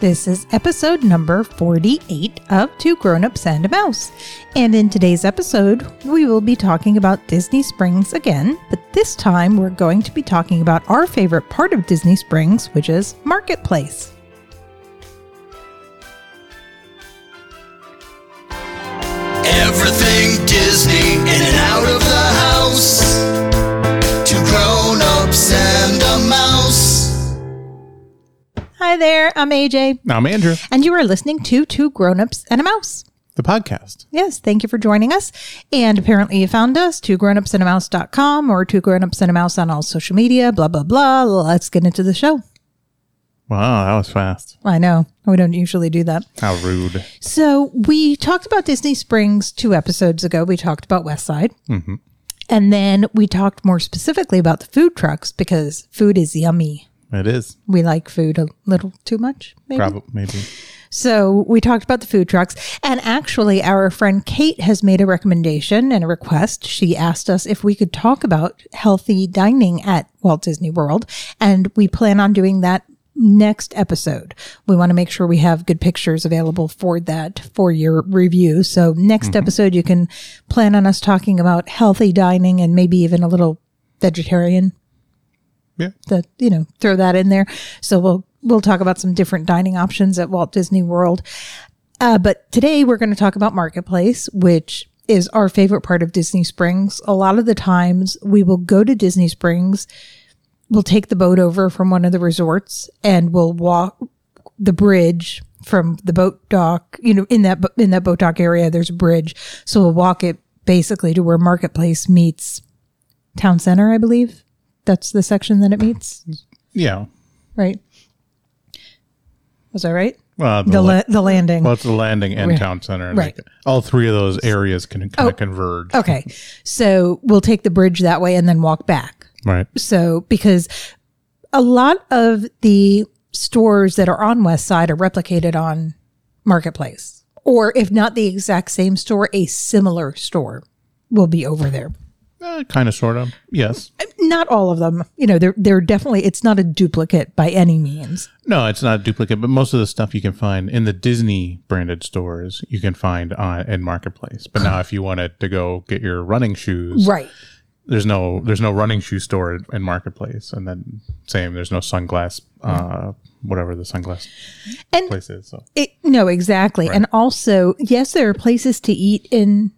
This is episode number 48 of Two Grown-Ups and a Mouse. And in today's episode, we will be talking about Disney Springs again, but this time we're going to be talking about our favorite part of Disney Springs, which is Marketplace. Everything Disney in and out of the house. Hi there, I'm AJ, I'm Andrew, and you are listening to Two Grown-Ups and a Mouse. the podcast. Yes, thank you for joining us. And apparently you found us, two grownupsandamouse.com or two grownups and a mouse on all social media, blah, blah, blah. Let's get into the show. Wow, that was fast. I know. We don't usually do that. How rude. So we talked about Disney Springs two episodes ago. We talked about West Side. Mm-hmm. And then we talked more specifically about the food trucks because food is yummy. It is. We like food a little too much, maybe. Probably, maybe. So we talked about the food trucks. And actually, our friend Kate has made a recommendation and a request. She asked us if we could talk about healthy dining at Walt Disney World. And we plan on doing that next episode. We want to make sure we have good pictures available for that for your review. So next mm-hmm. episode, you can plan on us talking about healthy dining and maybe even a little vegetarian Yeah. that you know throw that in there. So we'll we'll talk about some different dining options at walt disney world. Uh, but today we're going to talk about marketplace which is our favorite part of disney springs. A lot of the times we will go to disney springs we'll take the boat over from one of the resorts and we'll walk the bridge from the boat dock you know in that in that boat dock area there's a bridge. So we'll walk it basically to where marketplace meets town center i believe that's the section that it meets Yeah. right? Was I right? Well, The la- the landing. well, it's the landing and Right. town center. and Right. like, all three of those areas can kind Oh. of converge. okay, so we'll take the bridge that way and then walk back. Right. So because a lot of the stores that are on West Side are replicated on Marketplace, or if not the exact same store, a similar store will be over there. Uh, kind of, sort of. Yes. Not all of them, you know. They're they're definitely. It's not a duplicate by any means. No, it's not a duplicate, but most of the stuff you can find in the Disney branded stores, you can find on in Marketplace. But now, if you wanted to go get your running shoes, Right. there's no there's no running shoe store in- Marketplace, and then same there's no sunglass, uh, whatever the sunglass And place is. So It, no, exactly. And also, yes, there are places to eat in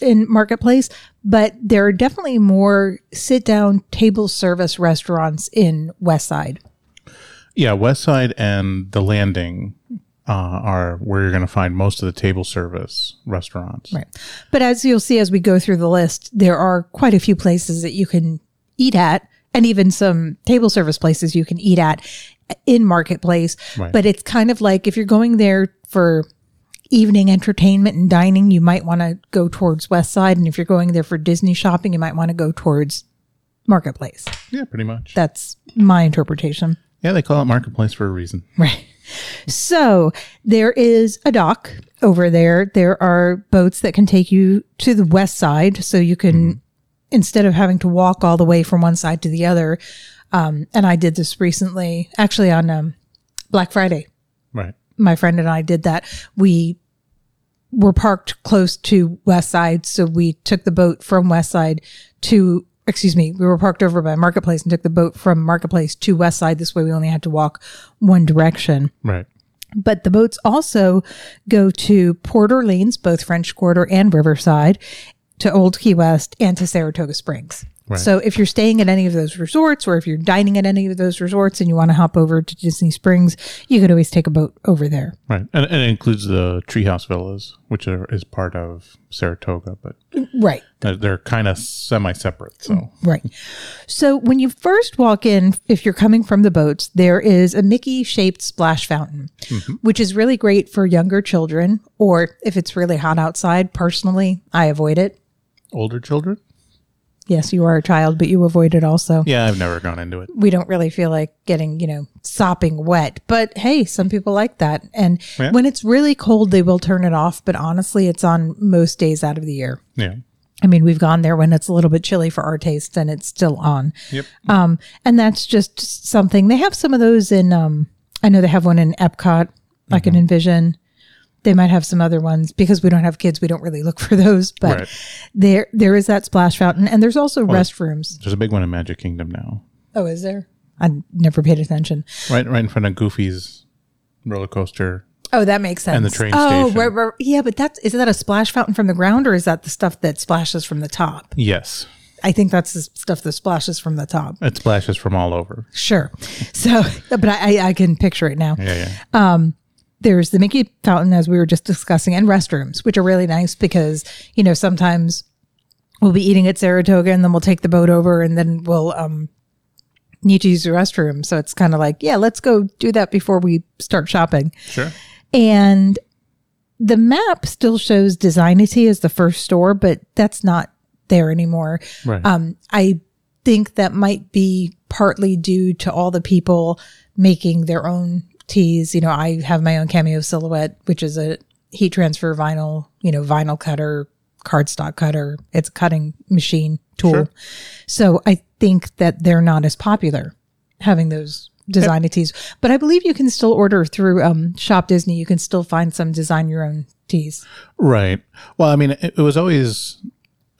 in marketplace, but there are definitely more sit down table service restaurants in West Side. Yeah, West Side and the Landing uh, are where you're going to find most of the table service restaurants. Right. But as you'll see as we go through the list, there are quite a few places that you can eat at and even some table service places you can eat at in marketplace. Right. But it's kind of like if you're going there for evening entertainment and dining, you might want to go towards West Side. And if you're going there for Disney shopping, you might want to go towards Marketplace. Yeah, pretty much. That's my interpretation. yeah, they call it Marketplace for a reason. Right. So there is a dock over there. There are boats that can take you to the west side. So you can, instead of having to walk all the way from one side to the other. Um, and I did this recently, actually on um, Black Friday. My friend and I did that. We were parked close to West Side. So we took the boat from West Side to, excuse me, we were parked over by Marketplace and took the boat from Marketplace to West Side. This way we only had to walk one direction. Right. But the boats also go to Port Orleans, both French Quarter and Riverside, to Old Key West, and to Saratoga Springs. Right. So if you're staying at any of those resorts or if you're dining at any of those resorts and you want to hop over to Disney Springs, you could always take a boat over there. Right. And, and it includes the Treehouse Villas, which are, is part of Saratoga, but mm, Right. they're, they're kind of semi separate. So, mm, Right. So when you first walk in, if you're coming from the boats, there is a Mickey shaped splash fountain, mm-hmm. which is really great for younger children, or if it's really hot outside. Personally, I avoid it. older children? Yes, you are a child, but you avoid it also. Yeah, I've never gone into it. We don't really feel like getting, you know, sopping wet. But hey, some people like that. And Yeah. when it's really cold, they will turn it off. But honestly, it's on most days out of the year. Yeah. I mean, we've gone there when it's a little bit chilly for our taste and it's still on. Yep. Um, and that's just something they have some of those in um, I know they have one in Epcot, I can envision. They might have some other ones because we don't have kids. We don't really look for those, but Right. there there is that splash fountain, and there's also oh, restrooms. There's a big one in Magic Kingdom now, Oh, is there? I never paid attention. right, right in front of Goofy's roller coaster. Oh, that makes sense. And the train oh, station. right, right. yeah, but that's is that a splash fountain from the ground or is that the stuff that splashes from the top? Yes, I think that's the stuff that splashes from the top. it splashes from all over. Sure. So, but I, I- can picture it now. Yeah, yeah. Um, There's the Mickey fountain, as we were just discussing, and restrooms, which are really nice because, you know, sometimes we'll be eating at Saratoga and then we'll take the boat over and then we'll um, need to use the restroom. So it's kind of like, yeah, let's go do that before we start shopping. Sure. And the map still shows Design-A-Tee as the first store, but that's not there anymore. Right. Um, I think that might be partly due to all the people making their own tees. You know, I have my own cameo silhouette, which is a heat transfer vinyl, you know, vinyl cutter, cardstock cutter. It's a cutting machine tool. Sure. So I think that they're not as popular having those design tees. But I believe you can still order through um, Shop Disney. You can still find some design your own tees. Right. Well, I mean, it, it was always.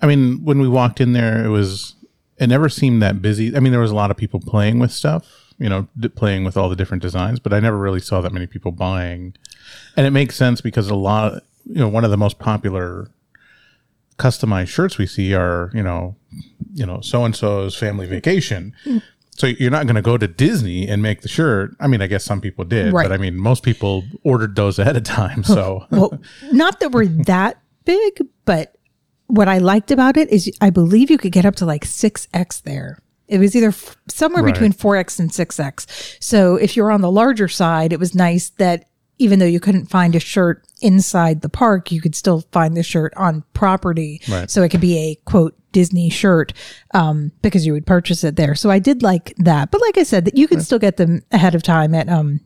I mean, when we walked in there, it was. It never seemed that busy. I mean, there was a lot of people playing with stuff. You know, d- playing with all the different designs, but I never really saw that many people buying. And it makes sense because a lot. You know, one of the most popular customized shirts we see are you know, you know, so and so's family vacation. So you're not going to go to Disney and make the shirt. I mean, I guess some people did, Right. but I mean, most people ordered those ahead of time. So Well, not that we're that big, but what I liked about it is I believe you could get up to like 6X there. It was either f- somewhere Right. between 4X and 6X. So if you're on the larger side, it was nice that even though you couldn't find a shirt inside the park, you could still find the shirt on property. Right. So it could be a quote Disney shirt um, because you would purchase it there. So I did like that. But like I said, that you can still get them ahead of time at um,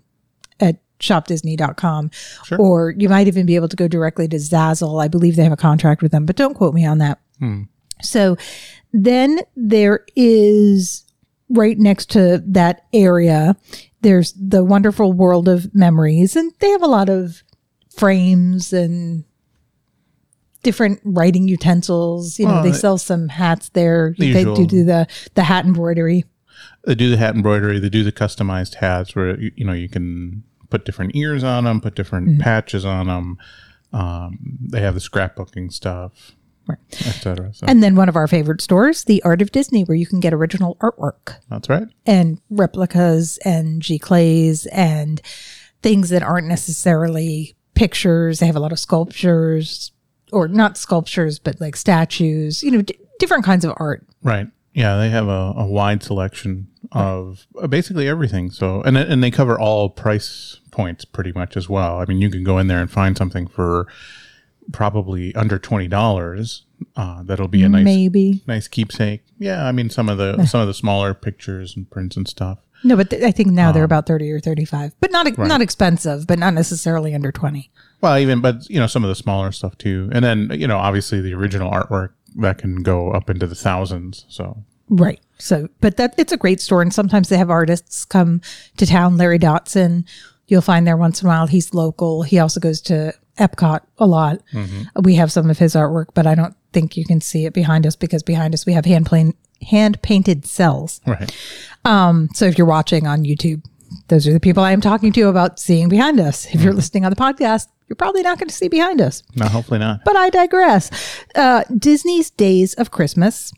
at shopdisney.com or you might even be able to go directly to Zazzle. I believe they have a contract with them, but don't quote me on that. So then there is right next to that area, there's the wonderful world of memories, and they have a lot of frames and different writing utensils. You know, they uh, sell some hats there. the They do usual- do the the hat embroidery. they do the hat embroidery they do the customized hats where you, you know you can put different ears on them put different Mm-hmm. patches on them um, they have the scrapbooking stuff Right. etc so And then one of our favorite stores, the Art of Disney, where you can get original artwork. that's right and replicas and giclées and things that aren't necessarily pictures. They have a lot of sculptures or not sculptures, but like statues, you know, d- different kinds of art. right yeah they have a, a wide selection of uh, basically everything so and and they cover all price points pretty much as well i mean you can go in there and find something for probably under $20 uh, that'll be a nice Maybe. nice keepsake yeah i mean some of the some of the smaller pictures and prints and stuff No, but th- I think now Um, they're about 30 or 35, but not, not expensive, but not necessarily under 20. Well, even but you know some of the smaller stuff too, and then you know obviously the original artwork that can go up into the thousands. So Right. So, but that it's a great store, and sometimes they have artists come to town. Larry Dotson, you'll find there once in a while. He's local. He also goes to Epcot a lot. We have some of his artwork, but I don't think you can see it behind us because behind us we have hand plain hand painted cels. right, Um, so if you're watching on YouTube, those are the people I am talking to about seeing behind us. If you're listening on the podcast, you're probably not going to see behind us. no, hopefully not. But I digress. Uh, Disney's Days of Christmas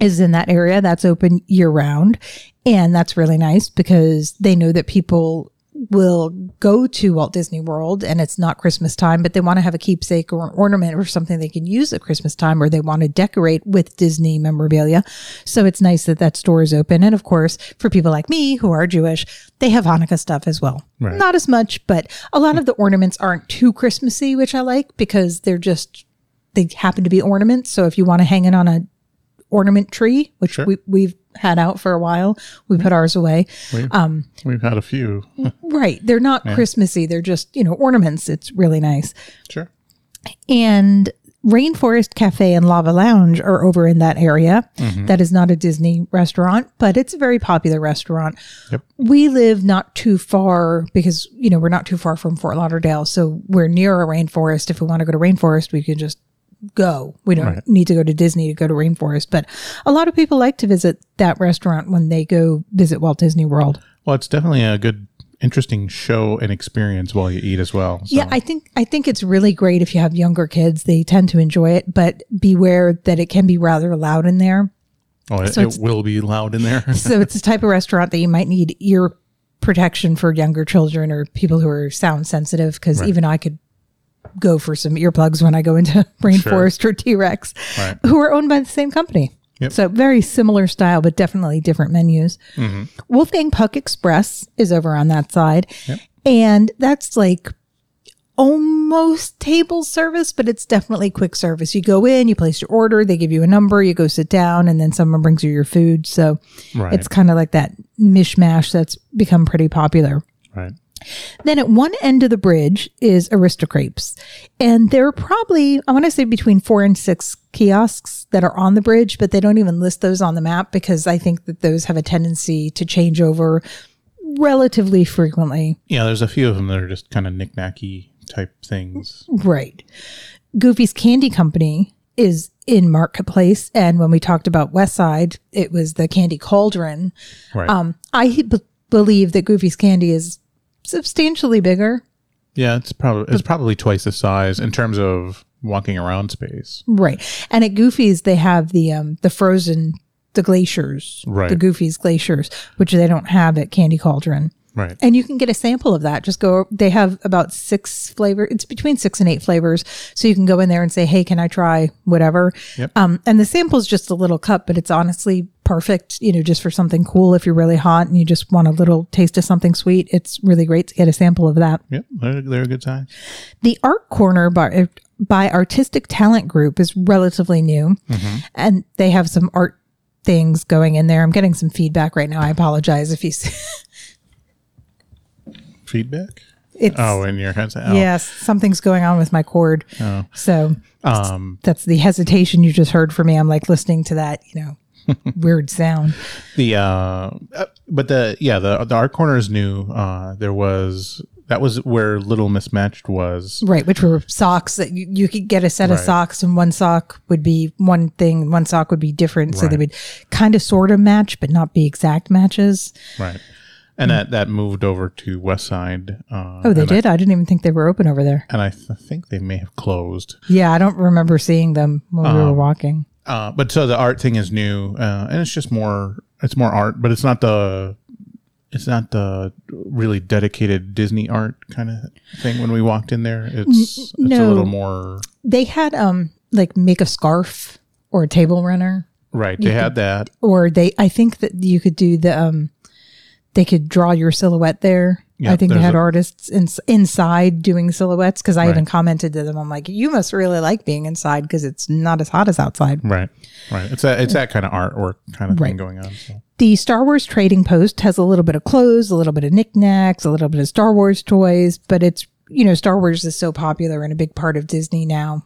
is in that area. That's open year round. And that's really nice because they know that people will go to Walt Disney World and it's not Christmas time, but they want to have a keepsake or an ornament or something they can use at Christmas time or they want to decorate with Disney memorabilia. So it's nice that that store is open. And of course, for people like me who are Jewish, they have Hanukkah stuff as well. Right. Not as much, but a lot of the ornaments aren't too Christmassy, which I like because they're just they happen to be ornaments. So if you want to hang it on a ornament tree, which Sure. we, we've had out for a while, we put ours away. We've, um, we've had a few. Right. They're not Christmassy. They're just, you know, ornaments. It's really nice. sure. And Rainforest Cafe and Lava Lounge are over in that area. Mm-hmm. That is not a Disney restaurant, but it's a very popular restaurant. Yep. We live not too far because, you know, we're not too far from Fort Lauderdale. So we're near a rainforest. If we want to go to rainforest, we can just go. We don't Right. need to go to Disney to go to rainforest. But a lot of people like to visit that restaurant when they go visit Walt Disney World. Well, it's definitely a good, interesting show and experience while you eat as well. So, Yeah, I think I think it's really great if you have younger kids. They tend to enjoy it, but beware that it can be rather loud in there. oh, it, so it will be loud in there. So it's the type of restaurant that you might need ear protection for younger children or people who are sound sensitive because even I could go for some earplugs when I go into Rainforest or T Rex, Right. who are owned by the same company. Yep. So very similar style, but definitely different menus. Mm-hmm. Wolfgang Puck Express is over on that side. And that's like almost table service, but it's definitely quick service. You go in, you place your order, they give you a number, you go sit down, and then someone brings you your food. So Right. it's kind of like that mishmash that's become pretty popular. right. Then at one end of the bridge is AristoCrepes. And there are probably, I want to say between four and six kiosks that are on the bridge, but they don't even list those on the map because I think that those have a tendency to change over relatively frequently. Yeah, there's a few of them that are just kind of knick-knacky type things. Right. Goofy's Candy Company is in Marketplace. And when we talked about West Side, it was the Candy Cauldron. Right. Um, I b- believe that Goofy's Candy is substantially bigger. yeah, it's probably it's probably twice the size in terms of walking around space. Right. And at Goofy's, they have the um the frozen the glaciers, Right. the Goofy's glaciers, which they don't have at Candy Cauldron. Right. And you can get a sample of that. Just go. They have about six flavor. It's between six and eight flavors. So you can go in there and say, "Hey, can I try whatever?" Yep. Um, and the sample is just a little cup, but it's honestly perfect. You know, just for something cool. If you're really hot and you just want a little taste of something sweet, it's really great to get a sample of that. Yep, they're, they're a good size. The art corner by by Artistic Talent Group is relatively new, and they have some art things going in there. I'm getting some feedback right now. I apologize if you. See. Feedback? It's Oh, in your headset. Oh. yes, something's going on with my cord. Oh. So Um, that's the hesitation you just heard from me. I'm like listening to that, you know, weird sound. the uh, uh, but the yeah the the art corner is new. Uh, there was that was where LittleMissMatched was. Right, which were socks that you, you could get a set of socks, and one sock would be one thing, one sock would be different. So they would kind of sort of match, but not be exact matches. Right. And that, that moved over to West Side. Uh, Oh, they and I- did? I, didn't even think they were open over there. and I th- think they may have closed. Yeah, I don't remember seeing them when we were walking. Uh, but so the art thing is new, uh, and it's just more. It's more art, but it's not the. It's not the really dedicated Disney art kind of thing. When we walked in there, it's it's a no. little more They had um like make a scarf or a table runner. right. They had that. or they i think that you could do the um they could draw your silhouette there i think they had a- artists in, inside doing silhouettes because i even commented to them i'm like you must really like being inside because it's not as hot as outside Right, right. It's that it's that kind of artwork kind of Right. thing going on. So. the star wars trading post has a little bit of clothes a little bit of knickknacks a little bit of star wars toys but it's you know star wars is so popular and a big part of disney now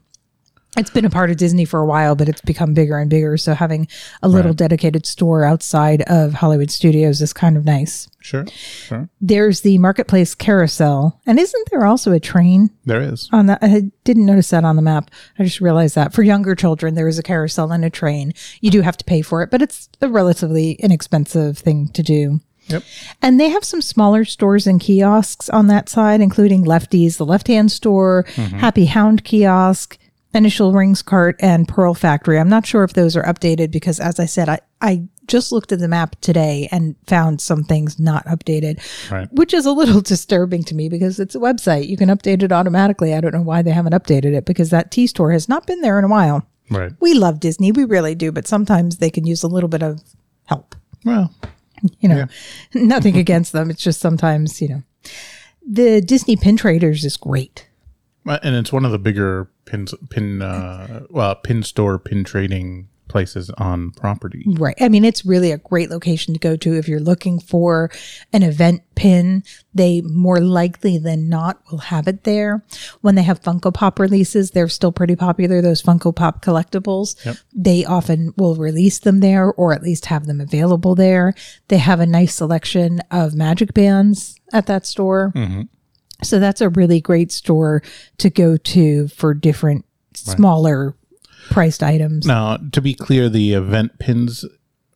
it's been a part of Disney for a while, but it's become bigger and bigger. So having a little Right. dedicated store outside of Hollywood Studios is kind of nice. Sure, sure. there's the marketplace carousel and isn't there also a train There is. on that i didn't notice that on the map i just realized that for younger children there is a carousel and a train you do have to pay for it but it's a relatively inexpensive thing to do Yep. and they have some smaller stores and kiosks on that side including lefties the left hand store mm-hmm. happy hound kiosk initial rings cart and pearl factory. I'm not sure if those are updated because as i said i, I just looked at the map today and found some things not updated Right. which is a little disturbing to me because it's a website. You can update it automatically. I don't know why they haven't updated it because that t store has not been there in a while. Right. we love disney. We really do but sometimes they can use a little bit of help. Well, you know nothing against them. It's just sometimes you know. The disney pin traders is great and it's one of the bigger pin pin uh well pin store pin trading places on property. Right. I mean, it's really a great location to go to if you're looking for an event pin. They more likely than not will have it there. When they have Funko Pop releases, they're still pretty popular. Those Funko Pop collectibles, yep. they often will release them there or at least have them available there. They have a nice selection of magic bands at that store. So that's a really great store to go to for different smaller priced items. Now, to be clear, the event pins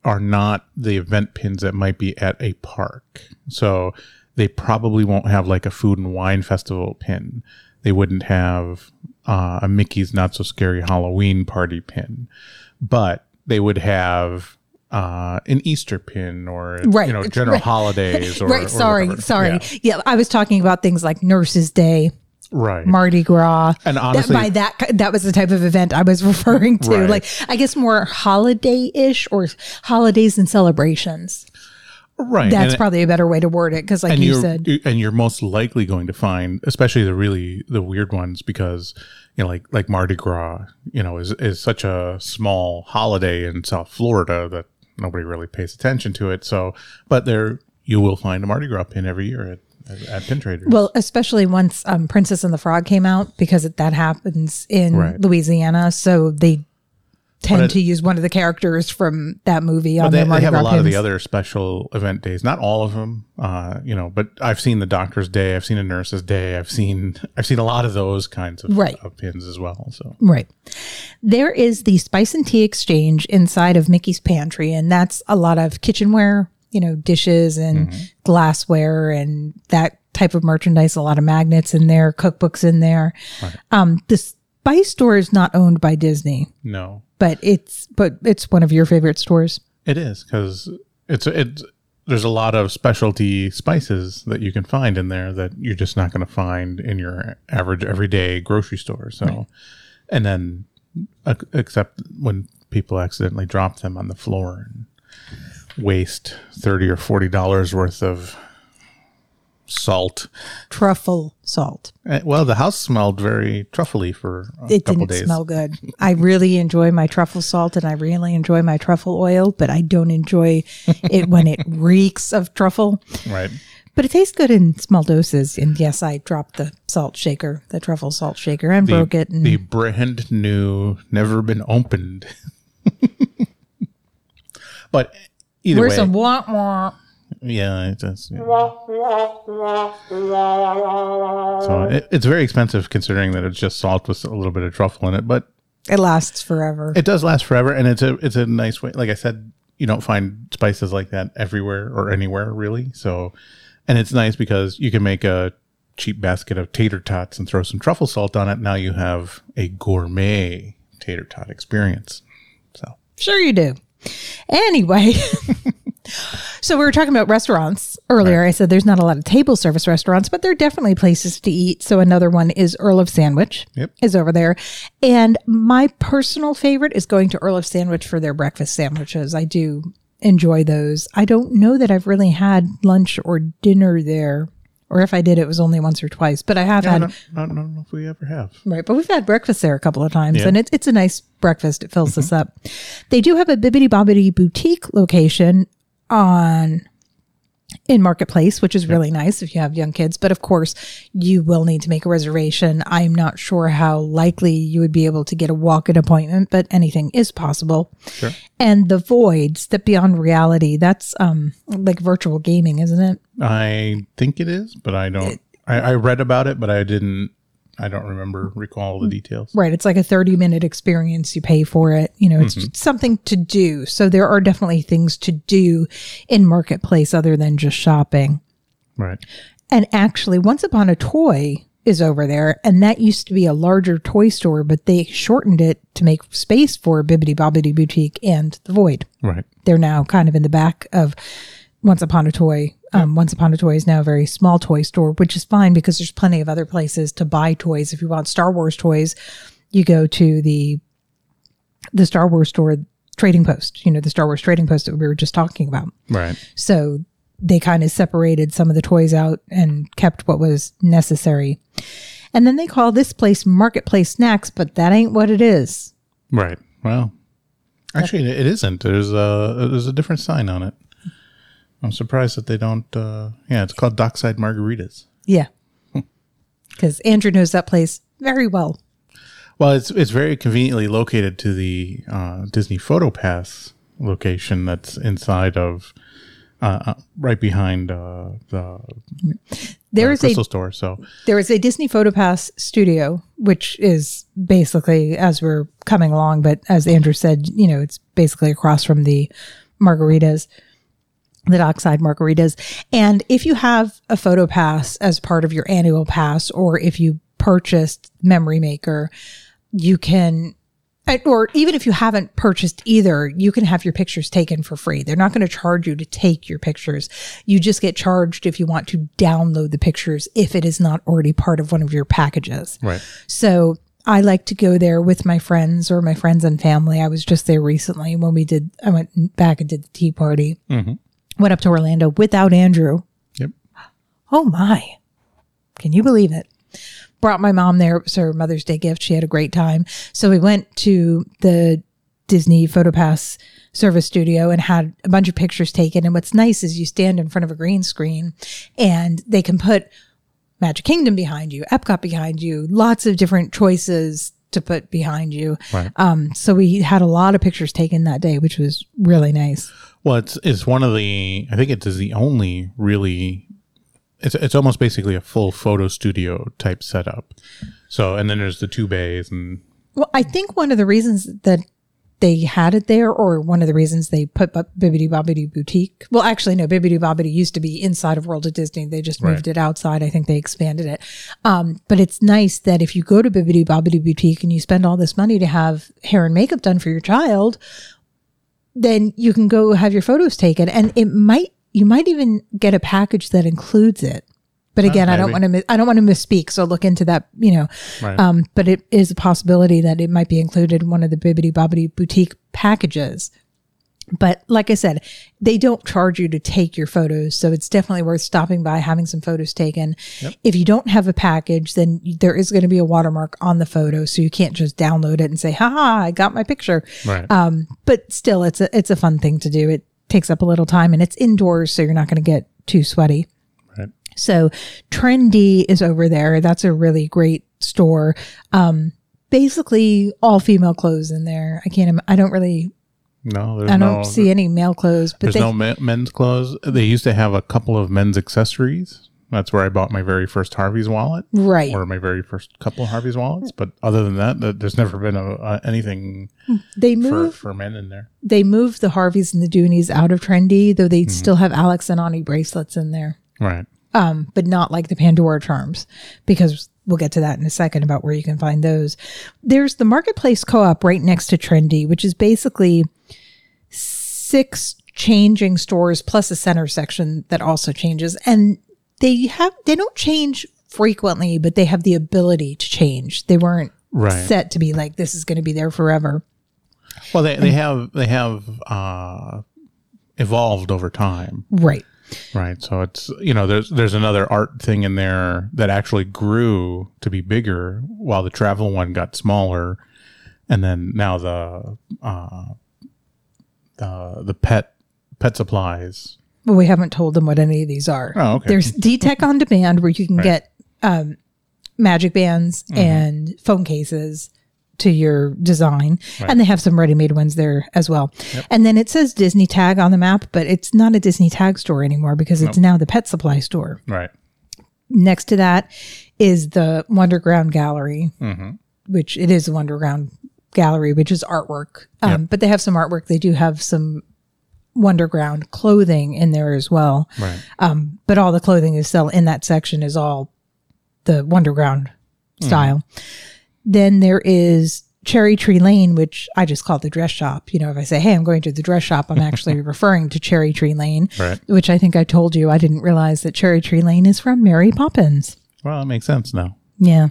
are not the event pins that might be at a park. So they probably won't have like a food and wine festival pin. They wouldn't have uh, a Mickey's Not So Scary Halloween party pin, but they would have uh, an Easter pin or Right, you know general right. holidays or right. sorry. whatever. Sorry. Yeah, Yeah. I was talking about things like Nurses Day, right. Mardi Gras. And That- honestly- by that, that was the type of event I was referring to. Right. Like, I guess more holiday ish or holidays and celebrations. right. That's and- probably a better way to word it. Cause like you said, and you're most likely going to find, especially the really the weird ones, because you know, like like Mardi Gras, you know, is is such a small holiday in South Florida that nobody really pays attention to it. So, but there you will find a Mardi Gras pin every year at at, at pin traders. well, especially once um, Princess and the Frog came out, because it, that happens in Right. Louisiana. So they tend it- to use one of the characters from that movie on they, their they have Gras a lot of the other special event days. Not all of them, uh, you know. But I've seen the Doctor's Day. I've seen a Nurse's Day. I've seen I've seen a lot of those kinds of, Right. of pins as well. So Right. There is the Spice and Tea Exchange inside of Mickey's Pantry, and that's a lot of kitchenware, you know, dishes and glassware and that type of merchandise, a lot of magnets in there, cookbooks in there. Um, the Spice store is not owned by Disney, no, but it's but it's one of your favorite stores. It is because it's it's there's a lot of specialty spices that you can find in there that you're just not going to find in your average everyday grocery store. So, and then except when people accidentally drop them on the floor and waste thirty or forty dollars worth of salt. Truffle salt. Uh, Well, the house smelled very truffly for a It couple didn't days. smell good. I really enjoy my truffle salt and I really enjoy my truffle oil, but I don't enjoy it when it reeks of truffle. right. But it tastes good in small doses. And yes, I dropped the salt shaker, the truffle salt shaker, and broke it. And the brand new, never been opened. but either where's way, some wah wah? Yeah, it does. yeah. So it, it's very expensive considering that it's just salt with a little bit of truffle in it, but It lasts forever. it does last forever, and it's a it's a nice way. Like I said, you don't find spices like that everywhere or anywhere really. So, and it's nice because you can make a cheap basket of tater tots and throw some truffle salt on it. Now you have a gourmet tater tot experience. So Sure, you do. Anyway, so we were talking about restaurants earlier. I said there's not a lot of table service restaurants, but there are definitely places to eat. So another one is Earl of Sandwich Yep. is over there. And my personal favorite is going to Earl of Sandwich for their breakfast sandwiches. I do enjoy those. I don't know that I've really had lunch or dinner there. Or if I did, it was only once or twice. But I have I had don't, I don't know if we ever have. Right, but we've had breakfast there a couple of times, Yeah. and it's it's a nice breakfast. It fills us mm-hmm. up. They do have a Bibbidi Bobbidi boutique location on in Marketplace, which is really nice if you have young kids. But of course, you will need to make a reservation. I'm not sure how likely you would be able to get a walk-in appointment, but anything is possible. Sure. And the voids that Beyond Reality, that's um like virtual gaming, isn't it? I think it is, but I don't. I, I read about it, but I didn't. I don't remember recall the mm. details. Right. It's like a 30 minute experience. You pay for it. You know, it's just something to do. So there are definitely things to do in Marketplace other than just shopping. Right. And actually, Once Upon a Toy is over there. And that used to be a larger toy store, but they shortened it to make space for Bibbidi Bobbidi Boutique and The Void. Right. They're now kind of in the back of Once Upon a Toy. Um, Once Upon a Toy is now a very small toy store, which is fine because there's plenty of other places to buy toys. If you want Star Wars toys, you go to the the Star Wars store trading post. You know, the Star Wars trading post that we were just talking about. Right. So they kind of separated some of the toys out and kept what was necessary. And then they call this place Marketplace Snacks, but that ain't what it is. Right. Well, Actually, it isn't. There's a there's a different sign on it. I'm surprised that they don't. Uh, yeah, it's called Dockside Margaritas. Yeah. Because Andrew knows that place very well. Well, it's it's very conveniently located to the uh, Disney Photo Pass location that's inside of uh, uh, right behind uh, the There uh, is a Store. So there is a Disney PhotoPass studio, which is basically as we're coming along, but as Andrew said, you know, it's basically across from the margaritas, the dockside margaritas. And if you have a photo pass as part of your annual pass, or if you purchased Memory Maker, you can or even if you haven't purchased either, you can have your pictures taken for free. They're not going to charge you to take your pictures. You just get charged if you want to download the pictures if it is not already part of one of your packages. right, So I like to go there with my friends or my friends and family. I was just there recently when we did, I went back and did the tea party. Mm-hmm. Went up to Orlando without Andrew. yep, Oh my. Can you believe it? Brought my mom there. It was her Mother's Day gift. She had a great time. So we went to the Disney PhotoPass service studio and had a bunch of pictures taken. And what's nice is you stand in front of a green screen and they can put Magic Kingdom behind you, Epcot behind you, lots of different choices to put behind you. right. Um, so we had a lot of pictures taken that day, which was really nice. Well, it's it's one of the. I think it is the only really. It's it's almost basically a full photo studio type setup. So and then there's the two bays and Well, I think one of the reasons that they had it there, or one of the reasons they put up Bibbidi Bobbidi Boutique. Well, actually, no, Bibbidi Bobbidi used to be inside of World of Disney. They just moved Right. it outside. I think they expanded it. Um, but it's nice that if you go to Bibbidi Bobbidi Boutique and you spend all this money to have hair and makeup done for your child, then you can go have your photos taken, and it might you might even get a package that includes it. But again, I don't want to. I don't want to misspeak, so look into that. You know, Right. um, but it is a possibility that it might be included in one of the Bibbidi Bobbidi boutique packages. But like I said, they don't charge you to take your photos, so it's definitely worth stopping by, having some photos taken. If you don't have a package, then there is going to be a watermark on the photo, so you can't just download it and say, "Ha ha, I got my picture." right. Um, but still, it's a it's a fun thing to do. It takes up a little time, and it's indoors, so you're not going to get too sweaty. right. So Tren-D is over there. That's a really great store. Um, basically all female clothes in there. I can't. im- I don't really. No, there's I don't no see any male clothes, but there's they. no me- men's clothes. They used to have a couple of men's accessories. That's where I bought my very first Harvey's wallet. right. or my very first couple of Harvey's wallets. But other than that, there's never been a, anything They for, move. for men in there. They moved the Harveys and the Dooneys out of Tren-D, though Mm-hmm. they still have Alex and Ani bracelets in there. Right. um, but not like the Pandora charms, because we'll get to that in a second about where you can find those. There's the Marketplace Co op right next to Tren-D, which is basically six changing stores plus a center section that also changes. And they have, they don't change frequently, but they have the ability to change. They weren't Right. set to be like, this is going to be there forever. Well, they, they have they have uh, evolved over time, Right. right? So it's you know there's there's another art thing in there that actually grew to be bigger, while the travel one got smaller, and then now the uh, the the pet pet supplies. But we haven't told them what any of these are. Oh, okay. There's D-Tech on demand where you can get um, magic bands Mm-hmm. and phone cases to your design. And they have some ready-made ones there as well. And then it says Disney Tag on the map, but it's not a Disney Tag store anymore because it's now the pet supply store. Right. Next to that is the Wonderground Gallery, Mm-hmm. which it is a Wonderground Gallery, which is artwork. Um, But they have some artwork. They do have some Wonderground clothing in there as well. Right. Um, but all the clothing is still in that section is all the Wonderground style. Then there is Cherry Tree Lane, which I just call the dress shop. You know, if I say, hey, I'm going to the dress shop, I'm actually referring to Cherry Tree Lane, Right. which I think I told you I didn't realize that Cherry Tree Lane is from Mary Poppins. Well, that makes sense now. Yeah.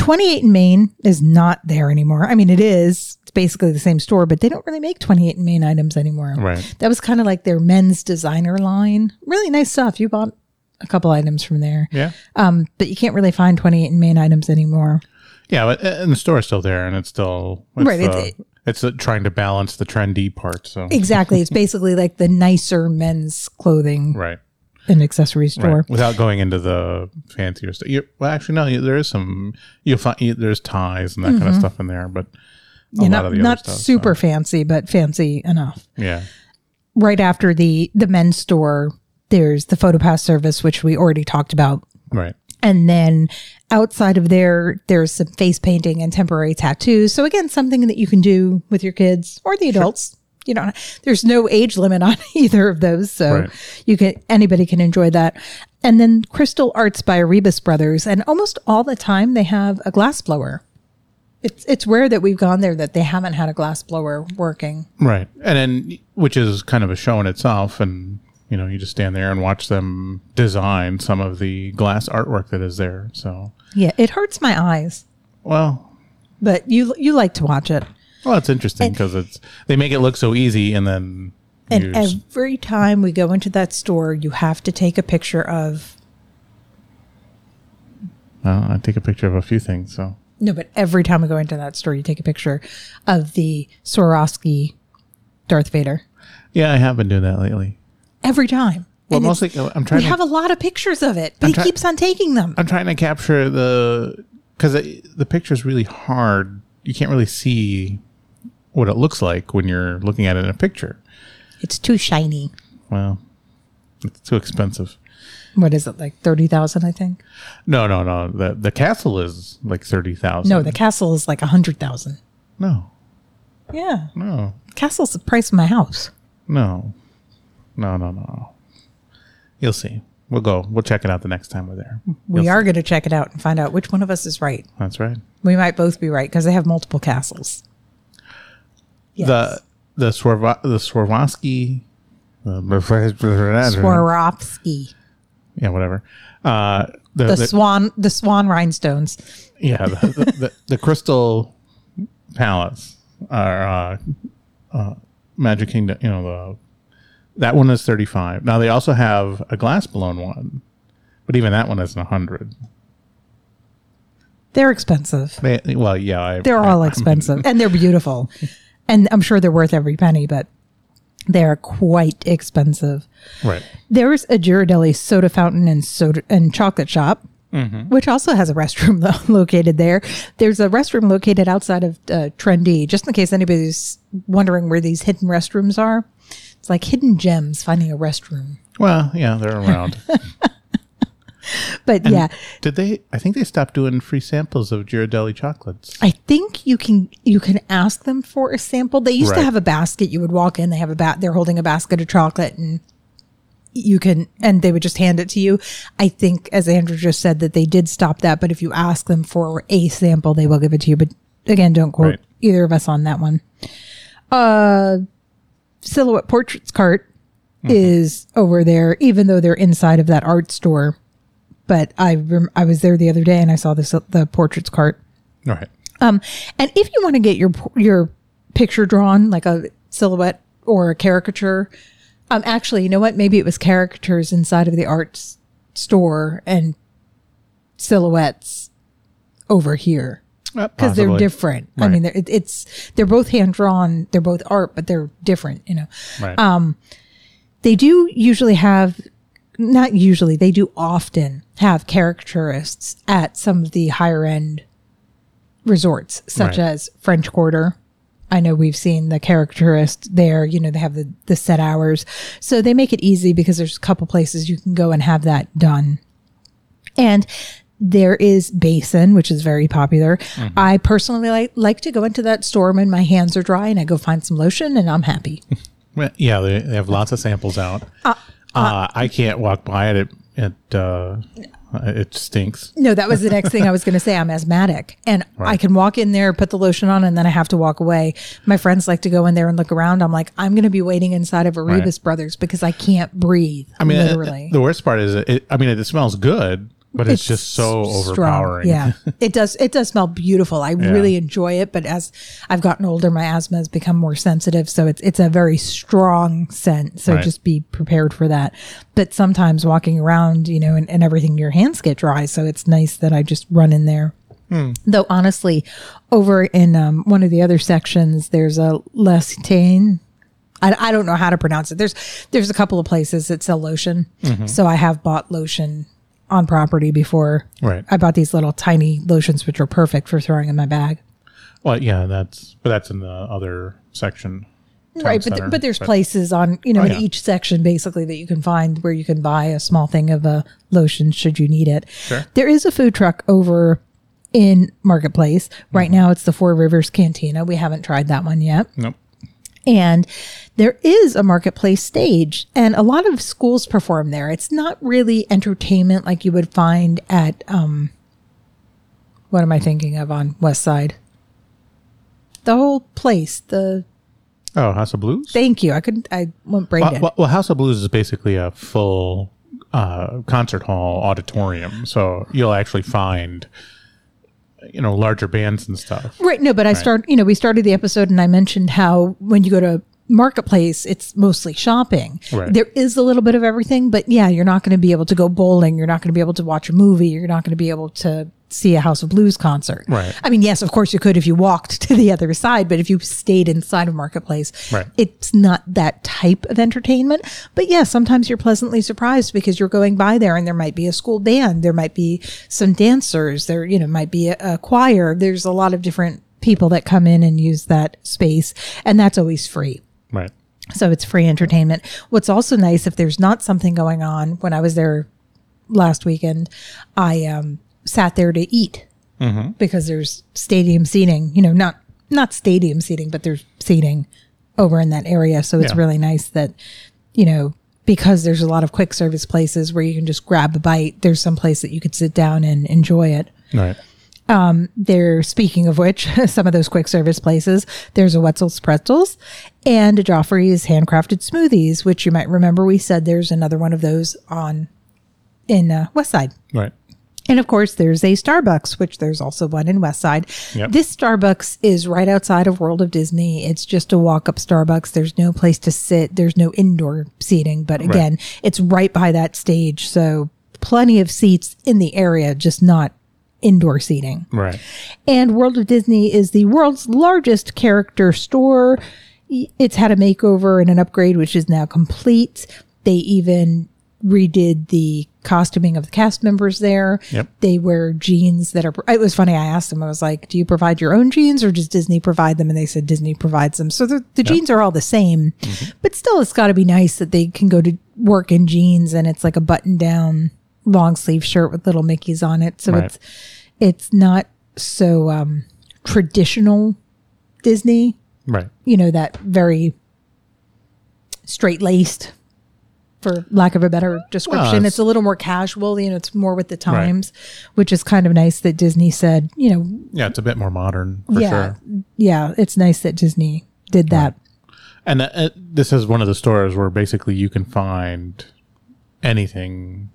28 in Main is not there anymore. I mean, it is. It's basically the same store, but they don't really make 28 in Main items anymore. Right. That was kind of like their men's designer line. Really nice stuff. You bought a couple items from there. Yeah. Um, but you can't really find 28 in Main items anymore. Yeah, but uh, and the store is still there, and it's still it's, Right, Uh, it's- It's uh, trying to balance the trendy part. So Exactly. It's basically like the nicer men's clothing right, and accessory store. right. Without going into the fancier stuff. You, well, actually, no. you- There is some. You'll find you, there's ties and that kind of stuff in there, but a Mm-hmm. Yeah, lot not of the not other stuff. so, super fancy, but fancy enough. yeah. Right after the the men's store, there's the PhotoPass service, which we already talked about. Right. And then outside of there, there's some face painting and temporary tattoos. So again, something that you can do with your kids or the adults. You know, there's no age limit on either of those, so Right. you can anybody can enjoy that. And then Crystal Arts by Arribas Brothers, and almost all the time they have a glass blower. It's it's rare that we've gone there that they haven't had a glass blower working. Right. And then, which is kind of a show in itself. And, you know, you just stand there and watch them design some of the glass artwork that is there. So, Yeah, it hurts my eyes, well, but you you like to watch it. Well, it's interesting because it's, they make it look so easy and then, And every time we go into that store, you have to take a picture of well, I take a picture of a few things. So, no, but every time we go into that store, you take a picture of the Swarovski Darth Vader. yeah, I have been doing that lately. Every time. Well, And mostly I'm trying we to, have a lot of pictures of it, but I'm he try- keeps on taking them. I'm trying to capture the, because the picture is really hard. You can't really see what it looks like when you're looking at it in a picture. It's too shiny. Well, it's too expensive. What is it like thirty thousand? I think. No, no, no. The the castle is like thirty thousand. No, the castle is like a hundred thousand. no, Yeah, no, castle's the price of my house. no, no, no, no. You'll see. We'll go. We'll check it out the next time we're there. We You'll are going to check it out and find out which one of us is right. That's right. We might both be right because they have multiple castles. Yes. The the Swarva, the Swarovski. Uh, Swarovski. yeah, whatever. Uh, the, The, the- swan, the swan rhinestones. yeah, the, the, the, the Crystal Palace, are uh, uh, Magic Kingdom. You know the that one is thirty five. Now they also have a glass blown one, but even that one isn't a hundred. They're expensive. They, well, yeah, I, They're I- all expensive and they're beautiful. And I'm sure they're worth every penny, but they're quite expensive. right. There's a Ghirardelli soda fountain and soda and chocolate shop, Mm-hmm. which also has a restroom lo- located there. There's a restroom located outside of uh, Tren-D, just in case anybody's wondering where these hidden restrooms are. It's like hidden gems finding a restroom. Well, yeah, they're around. But yeah, Did they? I think they stopped doing free samples of Ghirardelli chocolates. I think you can you can ask them for a sample. They used to have a basket. You would walk in, they have a bat. They're holding a basket of chocolate, and you can and they would just hand it to you. I think, as Andrew just said, that they did stop that. But if you ask them for a sample, they will give it to you. But again, don't quote Right. either of us on that one. Uh, silhouette portraits cart Mm-hmm. is over there, even though they're inside of that art store. But I rem- I was there the other day and I saw this the portraits cart. All right. Um, and if you want to get your your picture drawn, like a silhouette or a caricature, um, actually, you know what? Maybe it was caricatures inside of the art store and silhouettes over here because they're Possibly. different. I mean, they're, it, it's they're both hand drawn. They're both art, but they're different. You know, Right. um, they do usually have not usually they do often have caricaturists at some of the higher end resorts such Right. as french quarter i know we've seen the caricaturist there you know they have the, the set hours so they make it easy because there's a couple places you can go and have that done and there is Basin, which is very popular. Mm-hmm. I personally like, like to go into that store when my hands are dry and I go find some lotion and I'm happy. Well, yeah, they, they have lots of samples out. Uh, I can't walk by it. It it, uh, it stinks. No, that was the next thing I was going to say. I'm asthmatic and I can walk in there, put the lotion on, and then I have to walk away. My friends like to go in there and look around. I'm like, I'm going to be waiting inside of Arribas Brothers because I can't breathe. I mean, uh, literally. the worst part is, it, I mean, it smells good, but it's, just so strong. overpowering. Yeah, it does. It does smell beautiful. I really enjoy it. But as I've gotten older, my asthma has become more sensitive, so it's it's a very strong scent. So Right. just be prepared for that. But sometimes walking around, you know, and, and everything, your hands get dry. So it's nice that I just run in there. Though honestly, over in um, one of the other sections, there's a Lestane. I, I don't know how to pronounce it. There's there's a couple of places that sell lotion, so I have bought lotion on property before. Right. I bought these little tiny lotions, which are perfect for throwing in my bag. Well, yeah, that's but that's in the other section. right, but, center, but there's places on you know Oh, in yeah. each section basically that you can find where you can buy a small thing of a lotion should you need it. Sure. There is a food truck over in Marketplace right Mm-hmm. now. It's the Four Rivers Cantina. We haven't tried that one yet. Nope. And there is a marketplace stage, and a lot of schools perform there. It's not really entertainment like you would find at um, what am I thinking of on West Side? The whole place. The Oh, House of Blues. thank you. I couldn't. I went brain well, dead. well, well, House of Blues is basically a full uh, concert hall auditorium, so you'll actually find you know larger bands and stuff. Right. No, but I start, you know, we started the episode and I mentioned how when you go to marketplace, it's mostly shopping. Right. There is a little bit of everything, but yeah, you're not going to be able to go bowling. You're not going to be able to watch a movie. You're not going to be able to see a House of Blues concert. Right. I mean, yes, of course you could if you walked to the other side, but if you stayed inside of marketplace, Right. it's not that type of entertainment. But yeah, sometimes you're pleasantly surprised because you're going by there and there might be a school band, there might be some dancers, there, you know, might be a, a choir. There's a lot of different people that come in and use that space, and that's always free. Right. So it's free entertainment. What's also nice if there's not something going on, when I was there last weekend, I um, sat there to eat because there's stadium seating, you know, not not stadium seating, but there's seating over in that area. So it's Yeah. really nice that, you know, because there's a lot of quick service places where you can just grab a bite, there's some place that you could sit down and enjoy it. Right. There, speaking of which, some of those quick service places, there's a Wetzel's Pretzels and a Joffrey's handcrafted smoothies, which you might remember we said there's another one of those on in uh, West Side. Right. And of course, there's a Starbucks, which there's also one in West Side. Yep. This Starbucks is right outside of World of Disney. It's just a walk up Starbucks. There's no place to sit. There's no indoor seating. But again, it's right by that stage. So plenty of seats in the area, just not indoor seating. Right. And World of Disney is the world's largest character store. It's had a makeover and an upgrade, which is now complete. They even redid the costuming of the cast members there. Yep. They wear jeans that are. It was funny. I asked them. I was like, "Do you provide your own jeans, or does Disney provide them?" And they said Disney provides them. So the, the jeans are all the same, but still, it's got to be nice that they can go to work in jeans and it's like a button down long sleeve shirt with little Mickeys on it. So Right. it's it's not so um, traditional Disney. Right. You know that very straight laced, for lack of a better description. Well, it's, it's- a little more casual. You know, it's more with the times, which is kind of nice that Disney said. You know, Yeah, it's a bit more modern for yeah, sure. yeah, it's nice that Disney did that. And uh, uh, this is one of the stores where basically you can find anything,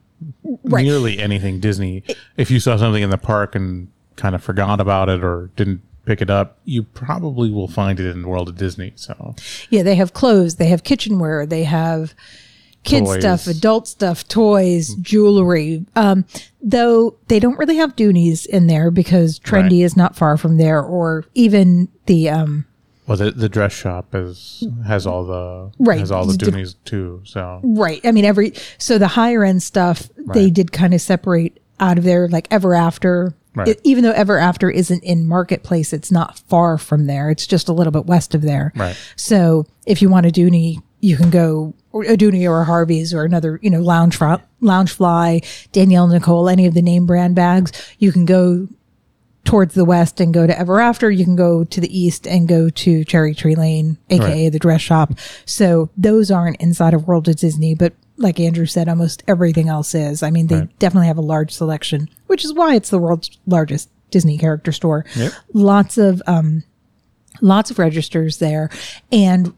Right. nearly anything Disney. If you saw something in the park and kind of forgot about it or didn't pick it up, you probably will find it in the world of Disney. So Yeah, they have clothes, they have kitchenware, they have kid Toys. stuff, adult stuff, toys, jewelry. Um, though they don't really have Dooneys in there because Tren-D Right. is not far from there, or even the um, well, the, the dress shop is has all the Right. has all the Dooneys too. So right. I mean, every so the higher end stuff they did kind of separate out of there, like Ever After. Right. It- even though Ever After isn't in Marketplace, it's not far from there. It's just a little bit west of there. Right. So if you want a Dooney, you can go or a or Harvey's or another, you know, Loungefly, Lounge Fly, Danielle Nicole, any of the name brand bags. You can go towards the west and go to Ever After. You can go to the east and go to Cherry Tree Lane, aka Right. the dress shop. So those aren't inside of World of Disney, but like Andrew said, almost everything else is. I mean, they Right. definitely have a large selection, which is why it's the world's largest Disney character store. Yep. Lots of um, lots of registers there, and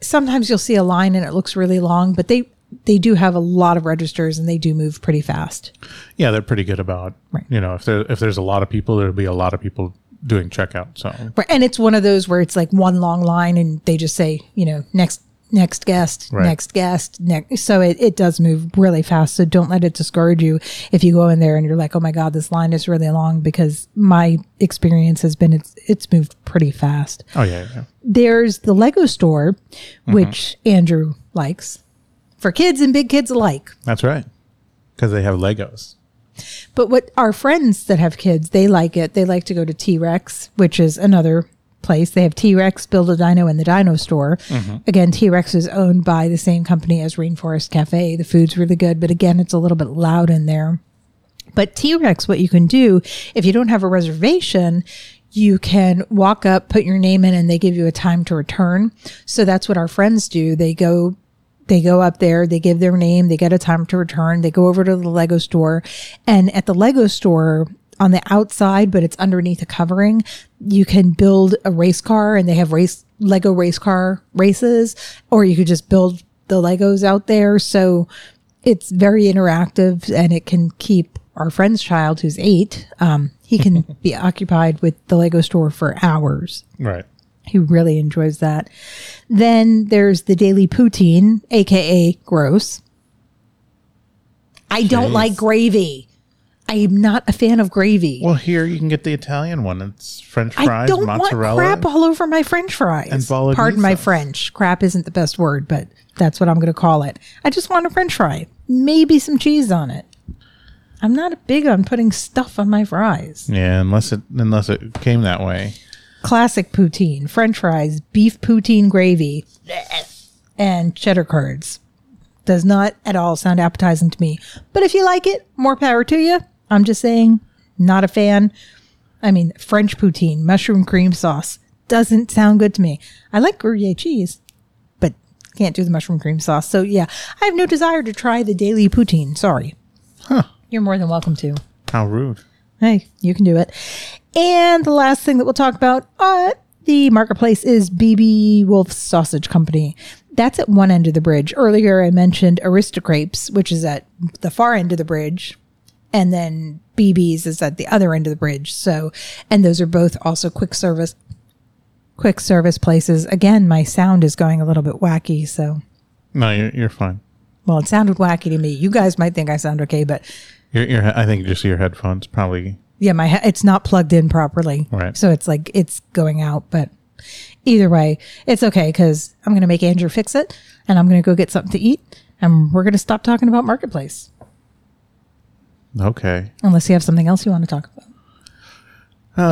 sometimes you'll see a line and it looks really long, but they they do have a lot of registers and they do move pretty fast. yeah, they're pretty good about Right. you know if there if there's a lot of people, there'll be a lot of people doing checkout. So Right. And it's one of those where it's like one long line and they just say, you know, next next guest, Right. next guest, next. So it, it does move really fast. So don't let it discourage you if you go in there and you're like, oh my God, this line is really long because my experience has been it's, it's moved pretty fast. Oh yeah, yeah. There's the Lego store, mm-hmm. which Andrew likes for kids and big kids alike. That's right. Because they have Legos. But what our friends that have kids, they like it. They like to go to T Rex, which is another place. They have T Rex, Build a Dino, and the Dino Store. Mm-hmm. Again, T Rex is owned by the same company as Rainforest Cafe. The food's really good, but again, it's a little bit loud in there. But T Rex, what you can do if you don't have a reservation, you can walk up, put your name in, and they give you a time to return. So that's what our friends do. They go they go up there, they give their name, they get a time to return, they go over to the Lego store. And at the Lego store, on the outside, but it's underneath a covering, you can build a race car and they have race Lego race car races, or you could just build the Legos out there. So it's very interactive and it can keep our friend's child who's eight, um, he can be occupied with the Lego store for hours. Right. He really enjoys that. Then there's the Daily Poutine, aka Gross. I don't Jeez. like gravy. I am not a fan of gravy. Well, here you can get the Italian one. It's French fries, I don't mozzarella. want crap all over my French fries. And bolognese Pardon my. French. Crap isn't the best word, but that's what I'm going to call it. I just want a French fry, maybe some cheese on it. I'm not big on putting stuff on my fries. Yeah, unless it unless it came that way. classic poutine, french fries, beef poutine gravy, and cheddar curds. Does not at all sound appetizing to me. But if you like it, more power to you. I'm just saying, not a fan. I mean, French poutine, mushroom cream sauce doesn't sound good to me. I like Gruyere cheese, but can't do the mushroom cream sauce. So yeah, I have no desire to try the daily poutine. Sorry. Huh. You're more than welcome to. How rude. Hey, you can do it. And the last thing that we'll talk about at the marketplace is BB Wolf Sausage Company. That's at one end of the bridge. Earlier, I mentioned AristoCrepes, which is at the far end of the bridge, and then BB's is at the other end of the bridge. So, and those are both also quick service, quick service places. Again, my sound is going a little bit wacky, so No, you're, you're fine. well, it sounded wacky to me. You guys might think I sound okay, but Your, your, I think just your headphones probably. Yeah, my he- it's not plugged in properly. Right. So it's like it's going out, but either way, it's okay because I'm going to make Andrew fix it and I'm going to go get something to eat and we're going to stop talking about Marketplace Okay. unless you have something else you want to talk about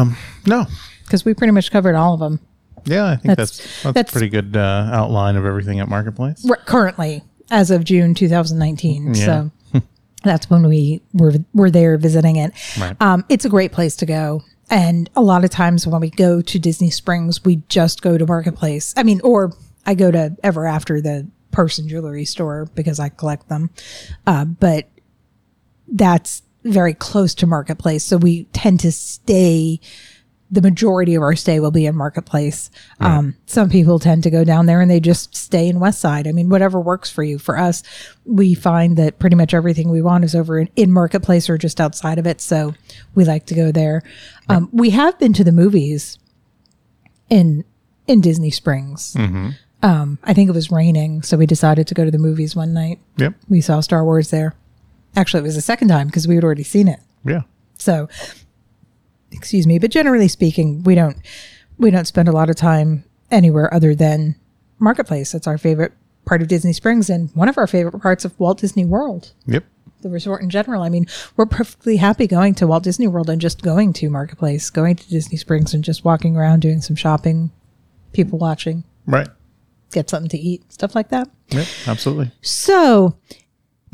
Um. No. because we pretty much covered all of them Yeah, I think That's- that's that's, pretty good uh, outline of everything at Marketplace. Currently as of June 2019. Yeah. So that's when we were were there visiting it. Right. Um, it's a great place to go. And a lot of times when we go to Disney Springs, we just go to Marketplace. I mean, or I go to Ever After the person jewelry store because I collect them. Uh, but that's very close to Marketplace. So we tend to stay the majority of our stay will be in marketplace. Um, some people tend to go down there and they just stay in West Side. I mean, whatever works for you. For us, we find that pretty much everything we want is over in, in marketplace or just outside of it. So we like to go there. Um, we have been to the movies in in Disney Springs. Um, I think it was raining, so we decided to go to the movies one night. Yep. We saw Star Wars there. Actually, it was the second time because we had already seen it. Yeah. So, excuse me, but generally speaking, we don't we don't spend a lot of time anywhere other than Marketplace. That's our favorite part of Disney Springs and one of our favorite parts of Walt Disney World, Yep. the resort in general. I mean, we're perfectly happy going to Walt Disney World and just going to Marketplace, going to Disney Springs and just walking around doing some shopping, people watching, Right. get something to eat, stuff like that. Yep. Absolutely. So,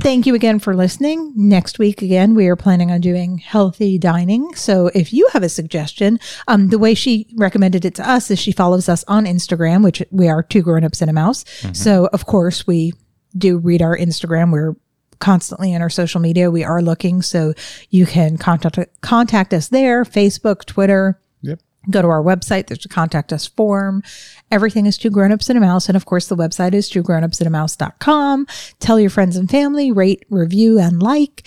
thank you again for listening. Next week, again, we are planning on doing healthy dining. So, if you have a suggestion, um, the way she recommended it to us is she follows us on Instagram, which we are two grown ups and a mouse. So, of course, we do read our Instagram. We're constantly in our social media. We are looking, so you can contact contact us there, Facebook, Twitter. Go to our website. There's a contact us form. Everything is two grownups and a mouse. And of course, the website is two grownups and a mouse.com. Tell your friends and family, rate, review, and like.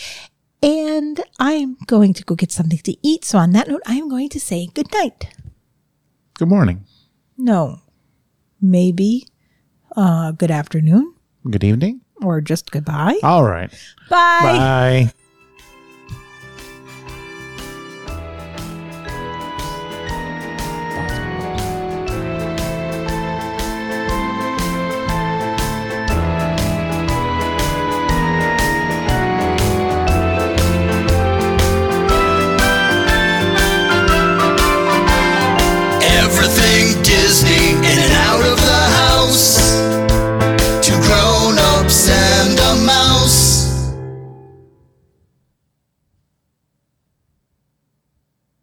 And I'm going to go get something to eat. So on that note, I am going to say good night. Good morning. No, maybe uh, good afternoon Good evening. or just goodbye. All right. Bye. Bye.